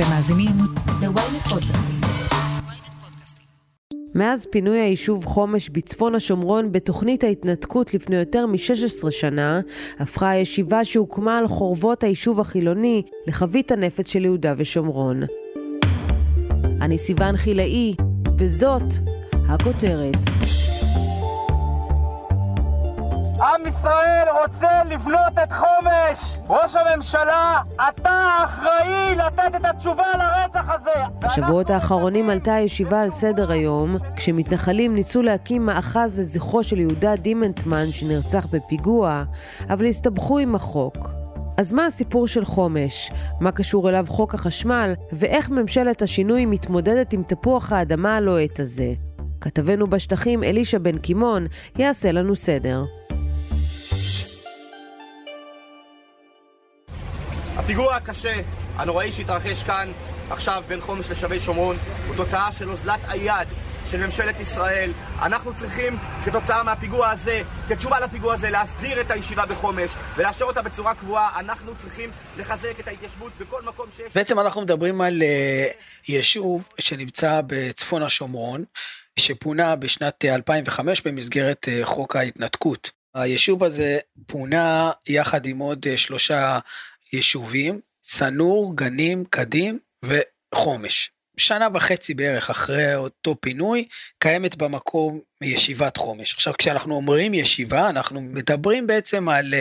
אתם מאזינים ל-ynet פודקאסטים. מאז פינוי היישוב חומש בצפון השומרון בתוכנית ההתנתקות לפני יותר מ-16 שנה, הפכה הישיבה שהוקמה על חורבות היישוב החילוני לחבית הנפץ של יהודה ושומרון. אני סיון חילאי, וזאת הכותרת. עם ישראל רוצה לבנות את חומש! ראש הממשלה, אתה אחראי לתת את התשובה לרצח הזה! בשבועות האחרונים עלתה הישיבה על סדר היום, כשמתנחלים ניסו להקים מאחז לזכרו של יהודה דימנטמן שנרצח בפיגוע, אבל הסתבכו עם החוק. אז מה הסיפור של חומש? מה קשור אליו חוק החשמל? ואיך ממשלת השינוי מתמודדת עם תפוח האדמה הלוהט הזה? כתבנו בשטחים אלישע בן קימון יעשה לנו סדר. הפיגוע הקשה, הנוראי שהתרחש כאן עכשיו בין חומש לשבי שומרון הוא תוצאה של אוזלת היד של ממשלת ישראל. אנחנו צריכים כתוצאה מהפיגוע הזה, כתשובה לפיגוע הזה, להסדיר את הישיבה בחומש ולאשר אותה בצורה קבועה. אנחנו צריכים לחזק את ההתיישבות בכל מקום שיש... בעצם אנחנו מדברים על uh, יישוב שנמצא בצפון השומרון, שפונה בשנת 2005 במסגרת uh, חוק ההתנתקות. היישוב הזה פונה יחד עם עוד שלושה יישובים, צנור, גנים, קדים וחומש. שנה וחצי בערך אחרי אותו פינוי קיימת במקום ישיבת חומש. עכשיו כשאנחנו אומרים ישיבה אנחנו מדברים בעצם על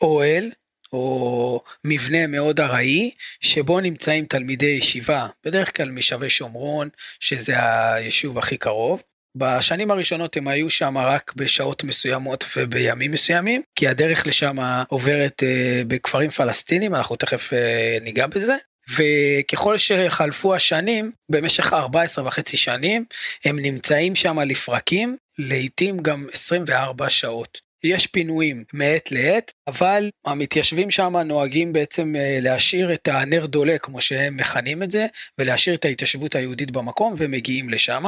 אוהל או מבנה מאוד ארעי שבו נמצאים תלמידי ישיבה בדרך כלל משבי שומרון שזה היישוב הכי קרוב בשנים הראשונות הם היו שם רק בשעות מסוימות ובימים מסוימים, כי הדרך לשם עוברת uh, בכפרים פלסטינים, אנחנו תכף uh, ניגע בזה. וככל שחלפו השנים, במשך 14 וחצי שנים, הם נמצאים שם לפרקים, לעתים גם 24 שעות. יש פינויים מעת לעת, אבל המתיישבים שם נוהגים בעצם אה, להשאיר את הנר דולה, כמו שהם מכנים את זה, ולהשאיר את ההתיישבות היהודית במקום, ומגיעים לשם,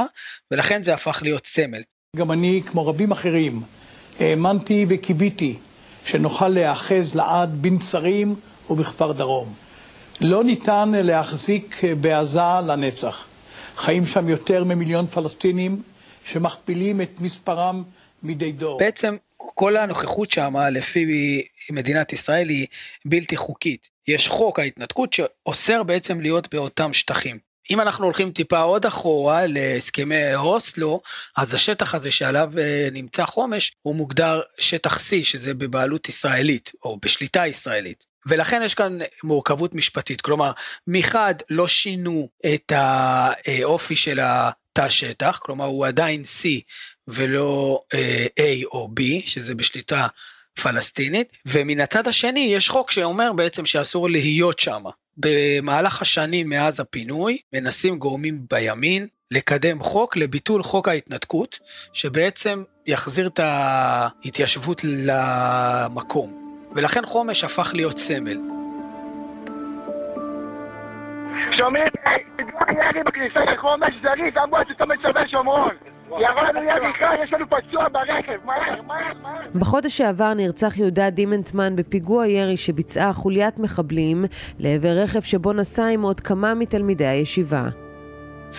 ולכן זה הפך להיות סמל. גם אני, כמו רבים אחרים, האמנתי וקיוויתי שנוכל להיאחז לעד בנצרים ובכפר דרום. לא ניתן להחזיק בעזה לנצח. חיים שם יותר ממיליון פלסטינים שמכפילים את מספרם מדי דור. בעצם כל הנוכחות שם לפי מדינת ישראל היא בלתי חוקית. יש חוק ההתנתקות שאוסר בעצם להיות באותם שטחים. אם אנחנו הולכים טיפה עוד אחורה להסכמי אוסלו, אז השטח הזה שעליו אה, נמצא חומש הוא מוגדר שטח C שזה בבעלות ישראלית או בשליטה ישראלית. ולכן יש כאן מורכבות משפטית, כלומר מחד לא שינו את האופי של תא שטח, כלומר הוא עדיין C ולא אה, A או B, שזה בשליטה פלסטינית, ומן הצד השני יש חוק שאומר בעצם שאסור להיות שם. במהלך השנים מאז הפינוי מנסים גורמים בימין לקדם חוק לביטול חוק ההתנתקות, שבעצם יחזיר את ההתיישבות למקום. ולכן חומש הפך להיות סמל. שומעים? ירי בכניסה לחומש זריז, אמבולנס לצומת שבי שומרון. ירדנו ירי חי, יש לנו פצוע ברכב, מהר, מהר, מהר. בחודש שעבר נרצח יהודה דימנטמן בפיגוע ירי שביצעה חוליית מחבלים לעבר רכב שבו נסע עם עוד כמה מתלמידי הישיבה.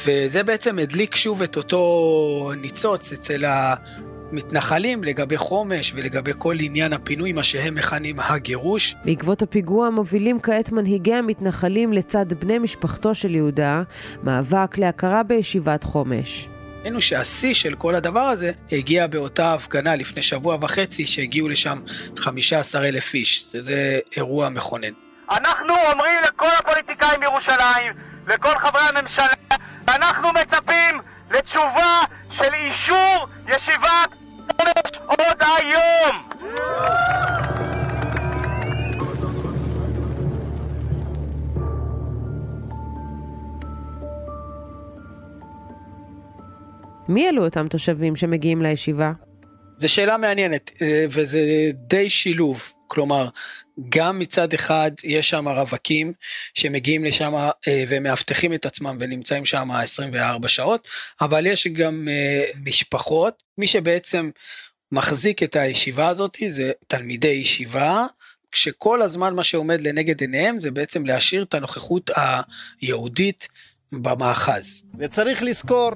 וזה בעצם הדליק שוב את אותו ניצוץ אצל מתנחלים לגבי חומש ולגבי כל עניין הפינוי, מה שהם מכנים הגירוש. בעקבות הפיגוע מובילים כעת מנהיגי המתנחלים לצד בני משפחתו של יהודה מאבק להכרה בישיבת חומש. ראינו שהשיא של כל הדבר הזה הגיע באותה הפגנה לפני שבוע וחצי שהגיעו לשם 15 אלף איש. זה, זה אירוע מכונן. אנחנו אומרים לכל הפוליטיקאים בירושלים, לכל חברי הממשלה, אנחנו מצפים לתשובה של אישור ישיבת מי אלו אותם תושבים שמגיעים לישיבה? זו שאלה מעניינת, אה, וזה די שילוב. כלומר, גם מצד אחד יש שם רווקים שמגיעים לשם אה, ומאבטחים את עצמם ונמצאים שם 24 שעות, אבל יש גם אה, משפחות, מי שבעצם מחזיק את הישיבה הזאת זה תלמידי ישיבה, כשכל הזמן מה שעומד לנגד עיניהם זה בעצם להשאיר את הנוכחות היהודית במאחז. וצריך לזכור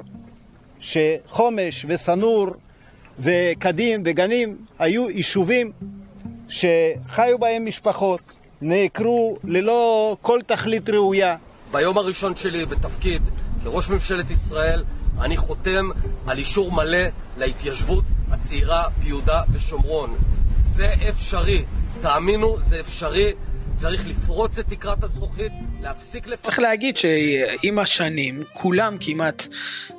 שחומש ושנור וקדים וגנים היו יישובים שחיו בהם משפחות, נעקרו ללא כל תכלית ראויה. ביום הראשון שלי בתפקיד כראש ממשלת ישראל אני חותם על אישור מלא להתיישבות הצעירה ביהודה ושומרון. זה אפשרי, תאמינו, זה אפשרי. צריך לפרוץ את תקרת הזכוכית, להפסיק לפ... צריך להגיד שעם השנים, כולם כמעט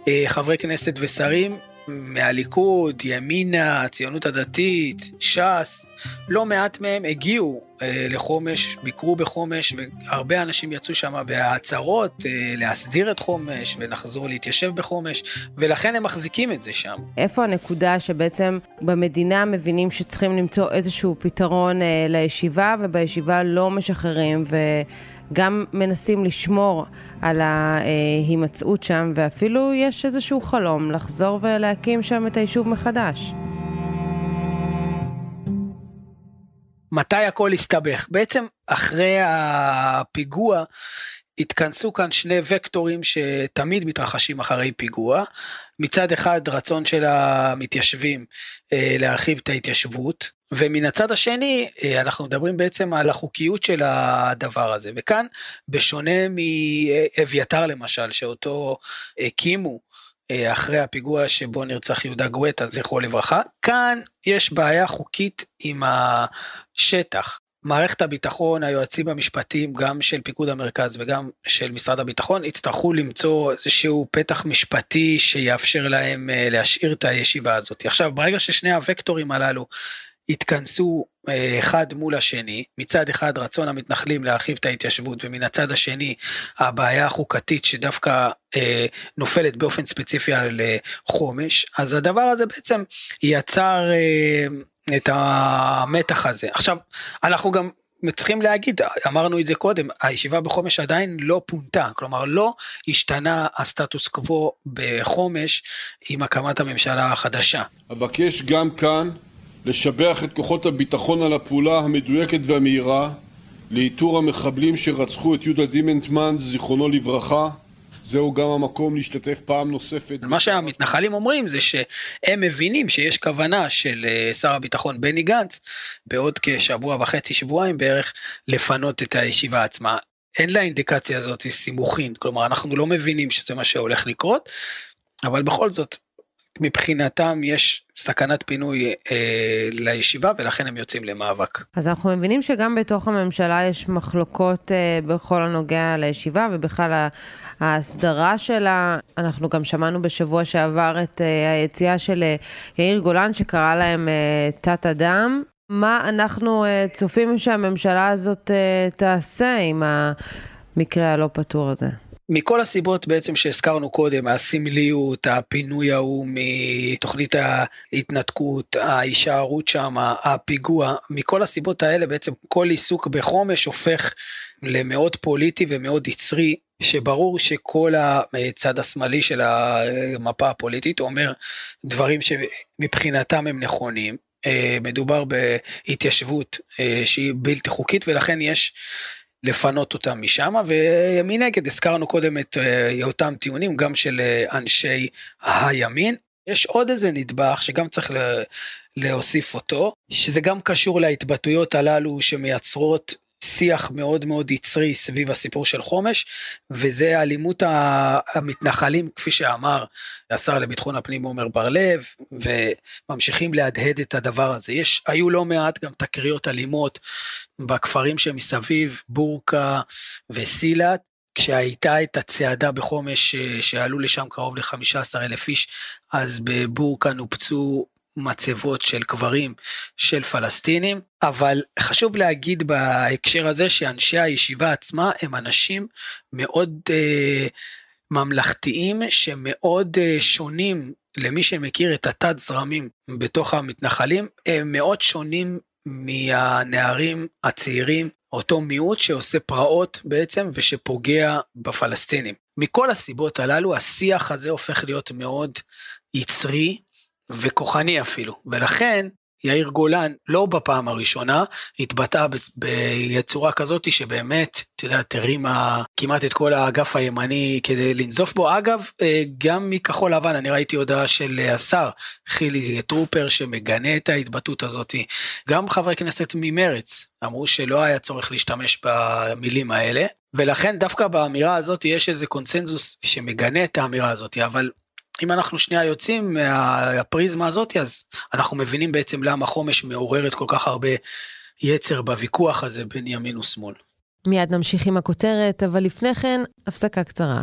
אה, חברי כנסת ושרים מהליכוד, ימינה, הציונות הדתית, ש"ס, לא מעט מהם הגיעו אה, לחומש, ביקרו בחומש, והרבה אנשים יצאו שם בהצהרות אה, להסדיר את חומש ונחזור להתיישב בחומש, ולכן הם מחזיקים את זה שם. איפה הנקודה שבעצם במדינה מבינים שצריכים למצוא איזשהו פתרון אה, לישיבה, ובישיבה לא משחררים, ו... גם מנסים לשמור על ההימצאות שם, ואפילו יש איזשהו חלום לחזור ולהקים שם את היישוב מחדש. מתי הכל הסתבך? בעצם אחרי הפיגוע התכנסו כאן שני וקטורים שתמיד מתרחשים אחרי פיגוע. מצד אחד רצון של המתיישבים אה, להרחיב את ההתיישבות, ומן הצד השני אה, אנחנו מדברים בעצם על החוקיות של הדבר הזה. וכאן בשונה מאביתר למשל, שאותו הקימו אה, אחרי הפיגוע שבו נרצח יהודה גואטה, זכרו לברכה, כאן יש בעיה חוקית עם השטח. מערכת הביטחון, היועצים המשפטיים, גם של פיקוד המרכז וגם של משרד הביטחון, יצטרכו למצוא איזשהו פתח משפטי שיאפשר להם אה, להשאיר את הישיבה הזאת. עכשיו, ברגע ששני הוקטורים הללו התכנסו אה, אחד מול השני, מצד אחד רצון המתנחלים להרחיב את ההתיישבות ומן הצד השני הבעיה החוקתית שדווקא אה, נופלת באופן ספציפי על אה, חומש, אז הדבר הזה בעצם יצר אה, את המתח הזה. עכשיו, אנחנו גם צריכים להגיד, אמרנו את זה קודם, הישיבה בחומש עדיין לא פונתה, כלומר לא השתנה הסטטוס קוו בחומש עם הקמת הממשלה החדשה. אבקש גם כאן לשבח את כוחות הביטחון על הפעולה המדויקת והמהירה לאיתור המחבלים שרצחו את יהודה דימנטמן, זיכרונו לברכה. זהו גם המקום להשתתף פעם נוספת. מה שהמתנחלים אומרים זה שהם מבינים שיש כוונה של אה, שר הביטחון בני גנץ בעוד כשבוע וחצי שבועיים בערך לפנות את הישיבה עצמה. אין לאינדיקציה הזאת סימוכין, כלומר אנחנו לא מבינים שזה מה שהולך לקרות, אבל בכל זאת מבחינתם יש סכנת פינוי אה, לישיבה ולכן הם יוצאים למאבק. אז אנחנו מבינים שגם בתוך הממשלה יש מחלוקות אה, בכל הנוגע לישיבה ובכלל ההסדרה שלה. אנחנו גם שמענו בשבוע שעבר את אה, היציאה של אה, יאיר גולן שקרא להם אה, תת אדם. מה אנחנו אה, צופים שהממשלה הזאת אה, תעשה עם המקרה הלא פתור הזה? מכל הסיבות בעצם שהזכרנו קודם, הסמליות, הפינוי ההוא מתוכנית ההתנתקות, ההישארות שם, הפיגוע, מכל הסיבות האלה בעצם כל עיסוק בחומש הופך למאוד פוליטי ומאוד יצרי, שברור שכל הצד השמאלי של המפה הפוליטית אומר דברים שמבחינתם הם נכונים. אה, מדובר בהתיישבות אה, שהיא בלתי חוקית ולכן יש לפנות אותם משם, ומנגד הזכרנו קודם את אה, אותם טיעונים גם של אה, אנשי הימין. יש עוד איזה נדבך שגם צריך להוסיף אותו, שזה גם קשור להתבטאויות הללו שמייצרות שיח מאוד מאוד יצרי סביב הסיפור של חומש, וזה אלימות המתנחלים, כפי שאמר השר לביטחון הפנים עומר בר לב, וממשיכים להדהד את הדבר הזה. יש, היו לא מעט גם תקריות אלימות בכפרים שמסביב, בורקה וסילת. כשהייתה את הצעדה בחומש שעלו לשם קרוב ל-15 אלף איש, אז בבורקה נופצו מצבות של קברים של פלסטינים, אבל חשוב להגיד בהקשר הזה שאנשי הישיבה עצמה הם אנשים מאוד אה, ממלכתיים שמאוד אה, שונים למי שמכיר את התת זרמים בתוך המתנחלים, הם מאוד שונים מהנערים הצעירים, אותו מיעוט שעושה פרעות בעצם ושפוגע בפלסטינים. מכל הסיבות הללו השיח הזה הופך להיות מאוד יצרי וכוחני אפילו, ולכן יאיר גולן, לא בפעם הראשונה, התבטא בצורה כזאת שבאמת, אתה יודע, הרימה כמעט את כל האגף הימני כדי לנזוף בו. אגב, אה, גם מכחול לבן, אני ראיתי הודעה של השר חילי טרופר שמגנה את ההתבטאות הזאת. גם חברי כנסת ממרץ אמרו שלא היה צורך להשתמש במילים האלה, ולכן דווקא באמירה הזאת יש איזה קונצנזוס שמגנה את האמירה הזאת, אבל אם אנחנו שנייה יוצאים מהפריזמה הזאת אז אנחנו מבינים בעצם למה חומש מעוררת כל כך הרבה יצר בוויכוח הזה בין ימין ושמאל. מיד נמשיך עם הכותרת, אבל לפני כן, הפסקה קצרה.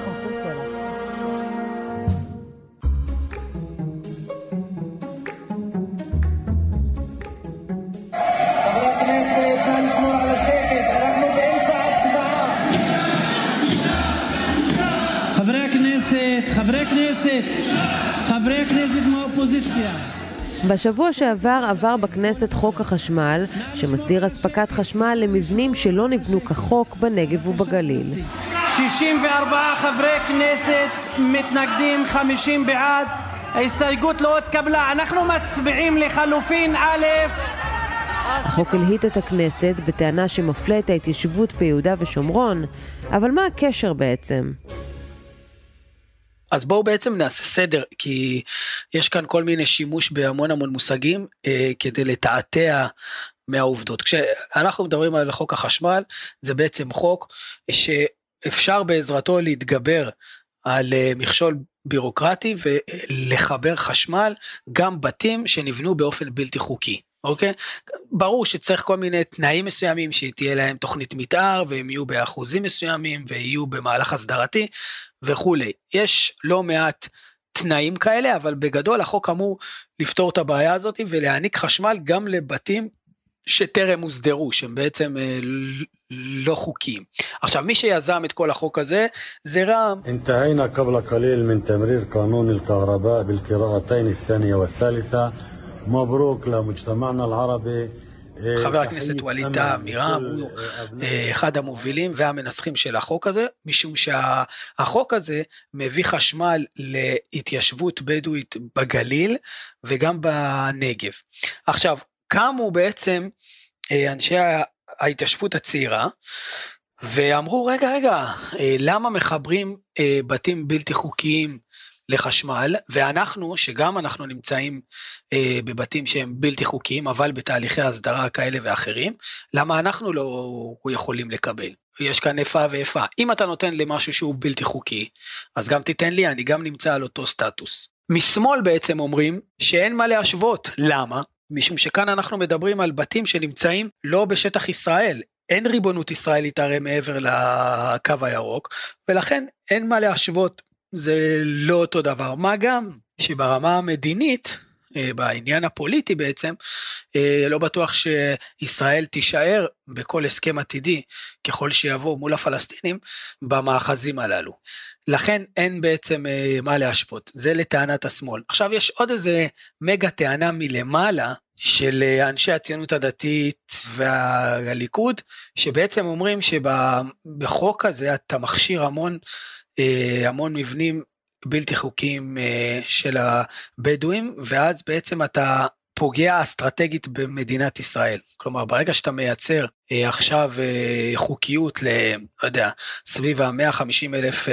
בשבוע שעבר עבר בכנסת חוק החשמל, שמסדיר אספקת חשמל למבנים שלא נבנו כחוק בנגב ובגליל. 64 חברי כנסת מתנגדים, 50 בעד. ההסתייגות לא התקבלה. אנחנו מצביעים לחלופין א'. החוק הלהיט את הכנסת בטענה שמפלה את ההתיישבות ביהודה ושומרון, אבל מה הקשר בעצם? אז בואו בעצם נעשה סדר, כי יש כאן כל מיני שימוש בהמון המון מושגים אה, כדי לתעתע מהעובדות. כשאנחנו מדברים על חוק החשמל, זה בעצם חוק שאפשר בעזרתו להתגבר על אה, מכשול בירוקרטי ולחבר חשמל גם בתים שנבנו באופן בלתי חוקי. אוקיי? ברור שצריך כל מיני תנאים מסוימים שתהיה להם תוכנית מתאר והם יהיו באחוזים מסוימים ויהיו במהלך הסדרתי וכולי. יש לא מעט תנאים כאלה אבל בגדול החוק אמור לפתור את הבעיה הזאת ולהעניק חשמל גם לבתים שטרם הוסדרו שהם בעצם אה, לא חוקיים. עכשיו מי שיזם את כל החוק הזה זה רע"מ. انتهينا قبل قليل من تمرير قانون الكهرباء بالقراءتين الثانية والثالثة مبروك لمجتمعنا العربي חבר הכנסת ווליד טאה מרע"מ הוא אחד המובילים והמנסחים של החוק הזה משום שהחוק הזה מביא חשמל להתיישבות בדואית בגליל וגם בנגב. עכשיו קמו בעצם אנשי ההתיישבות הצעירה ואמרו רגע רגע למה מחברים בתים בלתי חוקיים לחשמל, ואנחנו, שגם אנחנו נמצאים אה, בבתים שהם בלתי חוקיים, אבל בתהליכי הסדרה כאלה ואחרים, למה אנחנו לא יכולים לקבל? יש כאן איפה ואיפה. אם אתה נותן למשהו שהוא בלתי חוקי, אז גם תיתן לי, אני גם נמצא על אותו סטטוס. משמאל בעצם אומרים שאין מה להשוות. למה? משום שכאן אנחנו מדברים על בתים שנמצאים לא בשטח ישראל, אין ריבונות ישראלית הרי מעבר לקו הירוק, ולכן אין מה להשוות זה לא אותו דבר. מה גם שברמה המדינית, אה, בעניין הפוליטי בעצם, אה, לא בטוח שישראל תישאר בכל הסכם עתידי ככל שיבוא מול הפלסטינים במאחזים הללו. לכן אין בעצם אה, מה להשוות, זה לטענת השמאל. עכשיו יש עוד איזה מגה טענה מלמעלה של אנשי הציונות הדתית והליכוד, שבעצם אומרים שבחוק הזה אתה מכשיר המון המון מבנים בלתי חוקיים אה, של הבדואים ואז בעצם אתה פוגע אסטרטגית במדינת ישראל. כלומר ברגע שאתה מייצר אה, עכשיו חוקיות ל... לא יודע, סביב ה-150 אלף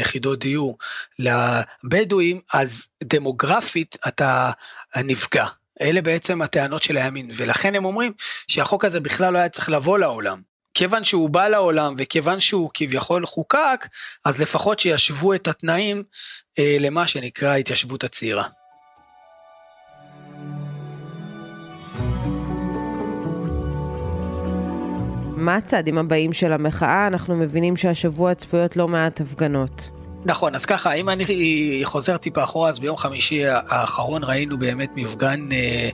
יחידות דיור לבדואים אז דמוגרפית אתה נפגע. אלה בעצם הטענות של הימין ולכן הם אומרים שהחוק הזה בכלל לא היה צריך לבוא לעולם כיוון שהוא בא לעולם וכיוון שהוא כביכול חוקק, אז לפחות שישוו את התנאים אה, למה שנקרא ההתיישבות הצעירה. מה הצעדים הבאים של המחאה? אנחנו מבינים שהשבוע צפויות לא מעט הפגנות. נכון, אז ככה, אם אני חוזר טיפה אחורה, אז ביום חמישי האחרון ראינו באמת מפגן אה,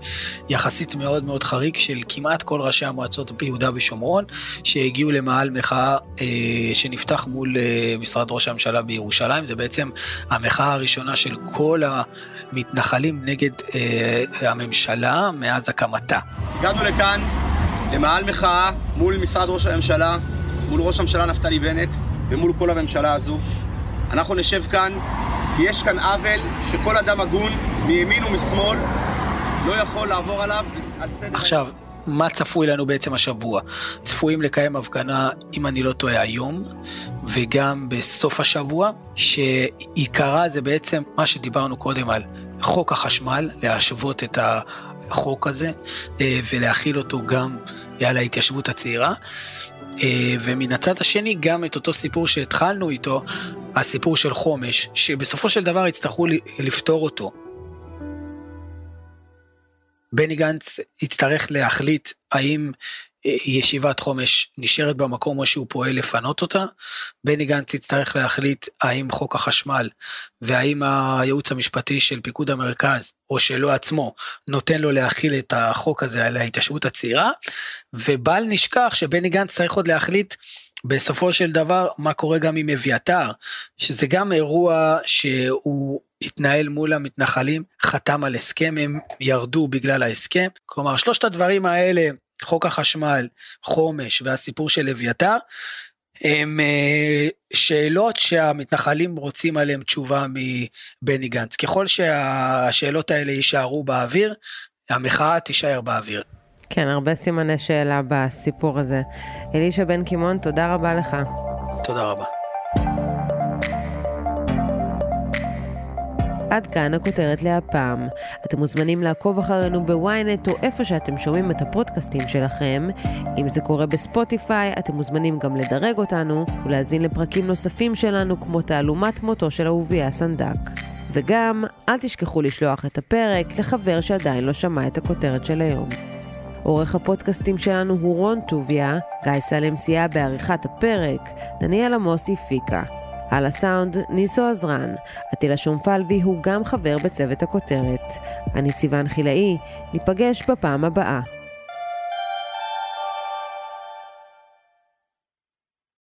יחסית מאוד מאוד חריג של כמעט כל ראשי המועצות ביהודה ושומרון, שהגיעו למעל מחאה אה, שנפתח מול אה, משרד ראש הממשלה בירושלים. זה בעצם המחאה הראשונה של כל המתנחלים נגד אה, הממשלה מאז הקמתה. הגענו לכאן למעל מחאה מול משרד ראש הממשלה, מול ראש הממשלה נפתלי בנט ומול כל הממשלה הזו. אנחנו נשב כאן כי יש כאן עוול שכל אדם הגון, מימין ומשמאל, לא יכול לעבור עליו על סדר... עכשיו, מה צפוי לנו בעצם השבוע? צפויים לקיים הפגנה, אם אני לא טועה, היום, וגם בסוף השבוע, שעיקרה זה בעצם מה שדיברנו קודם על חוק החשמל, להשוות את החוק הזה אה, ולהכיל אותו גם על ההתיישבות הצעירה. אה, ומן הצד השני גם את אותו סיפור שהתחלנו איתו, הסיפור של חומש, שבסופו של דבר יצטרכו לפתור אותו. בני גנץ יצטרך להחליט האם ישיבת חומש נשארת במקום או שהוא פועל לפנות אותה. בני גנץ יצטרך להחליט האם חוק החשמל והאם הייעוץ המשפטי של פיקוד המרכז או שלו עצמו נותן לו להכיל את החוק הזה על ההתיישבות הצעירה. ובל נשכח שבני גנץ צריך עוד להחליט בסופו של דבר מה קורה גם עם אביתר שזה גם אירוע שהוא התנהל מול המתנחלים חתם על הסכם הם ירדו בגלל ההסכם כלומר שלושת הדברים האלה חוק החשמל, חומש והסיפור של אביתר, הם אה, שאלות שהמתנחלים רוצים עליהם תשובה מבני גנץ. ככל שהשאלות האלה יישארו באוויר, המחאה תישאר באוויר. כן, הרבה סימני שאלה בסיפור הזה. אלישע בן קימון, תודה רבה לך. תודה רבה. עד כאן הכותרת להפעם. אתם מוזמנים לעקוב אחרינו בוויינט או איפה שאתם שומעים את הפודקאסטים שלכם. אם זה קורה בספוטיפיי, אתם מוזמנים גם לדרג אותנו ולהזין לפרקים נוספים שלנו כמו תעלומת מותו של אהוביה סנדק. וגם, אל תשכחו לשלוח את הפרק לחבר שעדיין לא שמע את הכותרת של היום. עורך הפודקאסטים שלנו הוא רון טוביה, גיא סלם סייע בעריכת הפרק, דניאל עמוס הפיקה. על הסאונד ניסו עזרן, עטילה שומפלבי הוא גם חבר בצוות הכותרת. אני סיון חילאי, ניפגש בפעם הבאה.